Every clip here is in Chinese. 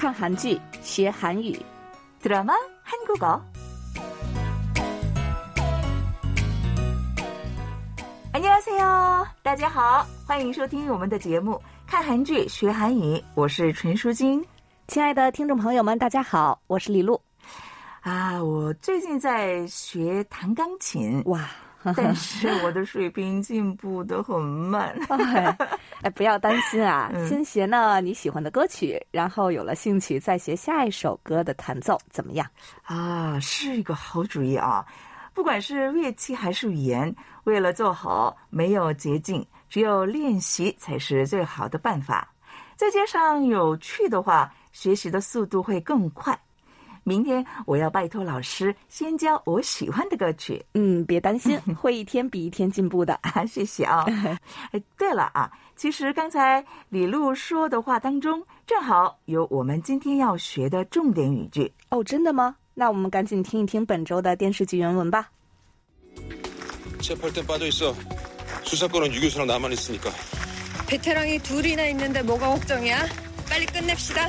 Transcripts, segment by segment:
看韩剧学韩语， 드라마 한국어. 안녕하세요. 大家好，欢迎收听我们的节目《看韩剧学韩语》，我是陈淑金。亲爱的听众朋友们，大家好，我是李璐。啊，我最近在学弹钢琴，哇， 但是我的水平进步的很慢。哎，哎不要担心啊，嗯先学呢你喜欢的歌曲，然后有了兴趣再学下一首歌的弹奏，怎么样？啊，是一个好主意啊！不管是乐器还是语言，为了做好，没有捷径，只有练习才是最好的办法。再加上有趣的话，学习的速度会更快。明天我要拜托老师先教我喜欢的歌曲嗯，别担心，会一天比一天进步的。啊，谢谢啊。哎，对了啊，其实刚才李璐说的话当中，正好有我们今天要学的重点语句。哦，真的吗？那我们赶紧听一听本周的电视剧原文吧。 체포할 땐 빠져 있어. 수사권은 유 교수랑 나만 있으니까. 베테랑이 둘이나 있는데 뭐가 걱정이야? 빨리 끝냅시다.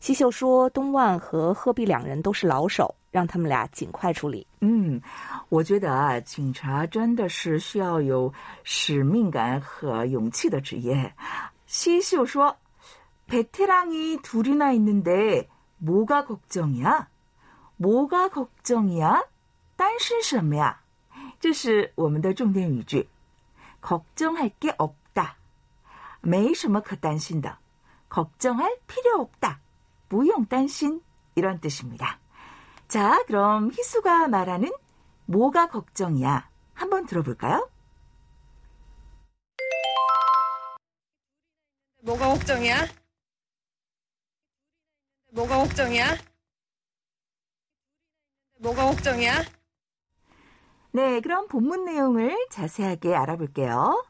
西秀说：“东万和鹤碧两人都是老手，让他们俩尽快处理。嗯，我觉得啊，警察真的是需要有使命感和勇气的职业。西秀说베테랑이 둘이나 있는데 뭐가 걱정이야? 뭐가 걱정이야? 单是什么呀？这是我们的重点语句。걱정할 게 없다. 没什么可担心的。걱정할 필요 없다. 무용단신 이런 뜻입니다. 자, 그럼 희수가 말하는 뭐가 걱정이야 한번 들어볼까요? 뭐가 걱정이야? 뭐가 걱정이야? 뭐가 걱정이야? 네, 그럼 본문 내용을 자세하게 알아볼게요.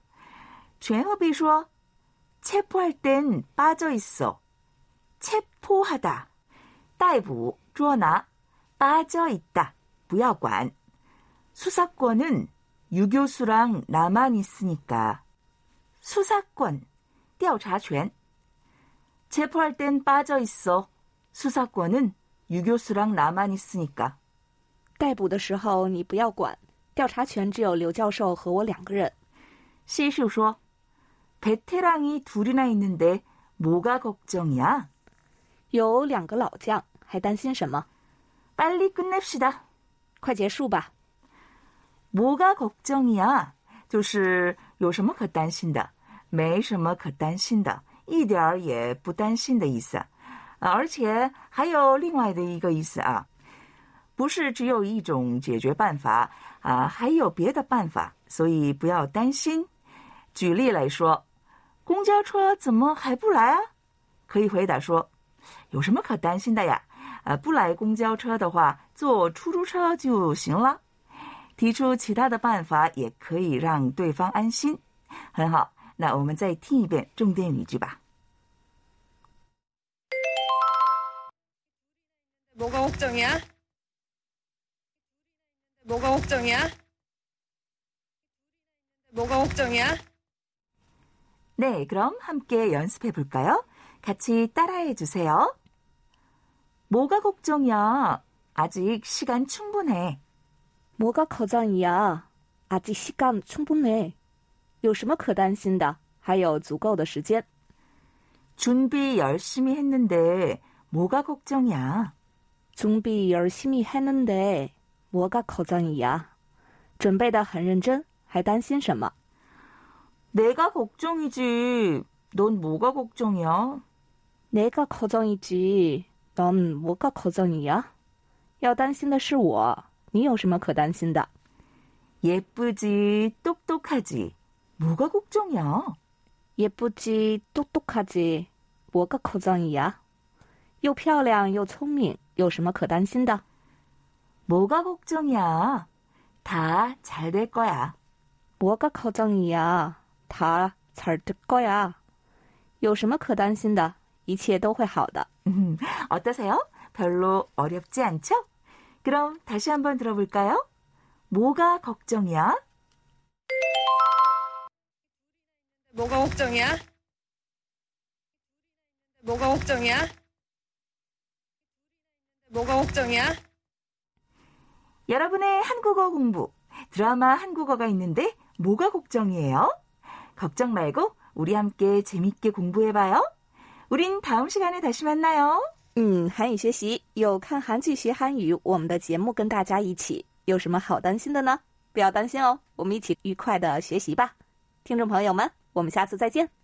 죄허비说 체포할 땐 빠져 있어. 체포하다. 逮捕,捉拿. 빠져 있다. 不要管. 수사권은 유 교수랑 나만 있으니까. 수사권, 调查权. 체포할 땐 빠져 있어. 수사권은 유 교수랑 나만 있으니까. 逮捕的时候你不要管，调查权只有刘教授和我两个人。 시슈 说 베테랑이 둘이나 있는데 뭐가 걱정이야? 有两个老将，还担心什么？ 빨리 끝냅시다. 快结束吧！ 뭐가 걱정이야? 就是有什么可担心的，没什么可担心的，一点儿也不担心的意思。啊而且还有另外的一个意思啊，不是只有一种解决办法啊，还有别的办法，所以不要担心。举例来说，公交车怎么还不来啊？可以回答说， 有什么可担心的呀？啊，不来公交车的话，坐出租车就行了。提出其他的办法，也可以让对方安心。很好，那我们再听一遍重点语句吧。 뭐가 걱정이야? 뭐가 걱정이야? 뭐가 걱정이야? 네, 그럼 함께 연습해 볼까요? 같이 따라해 주세요. 뭐가 걱정이야? 아직 시간 충분해. 뭐가 걱정이야? 아직 시간 충분해. 有什么可担心的？还有足够的时间。 준비 열심히 했는데 뭐가 걱정이야? 준비 열심히 했는데 뭐가 걱정이야? 准备的很认真，还担心什么？ 내가 걱정이지. 넌 뭐가 걱정이야? 내가 걱정이지. 넌 뭐가 걱정이야? 要担心的是我，你有什么可担心的？ 예쁘지, 똑똑하지. 뭐가 걱정이야? 也不지 똑똑하지 뭐가 걱정이야？又漂亮又聪明，有什么可担心的？ 뭐가 걱정이야? 다 잘 될 거야. 뭐가 걱정이야？다 잘 될 거야。有什么可担心的？ 一切都会好的。 음, 어떠세요? 별로 어렵지 않죠? 그럼 다시 한번 들어볼까요? 뭐가 걱정이야? 뭐가 걱정이야? 뭐가 걱정이야? 뭐가 걱정이야? 여러분의 한국어 공부. 드라마 한국어가 있는데 뭐가 걱정이에요? 걱정 말고 우리 함께 재밌게 공부해봐요. 우린 다음 시간에 다시 만나요. 嗯，韩语学习有看韩剧学韩语，我们的节目跟大家一起，有什么好担心的呢？不要担心哦，我们一起愉快的学习吧，听众朋友们，我们下次再见。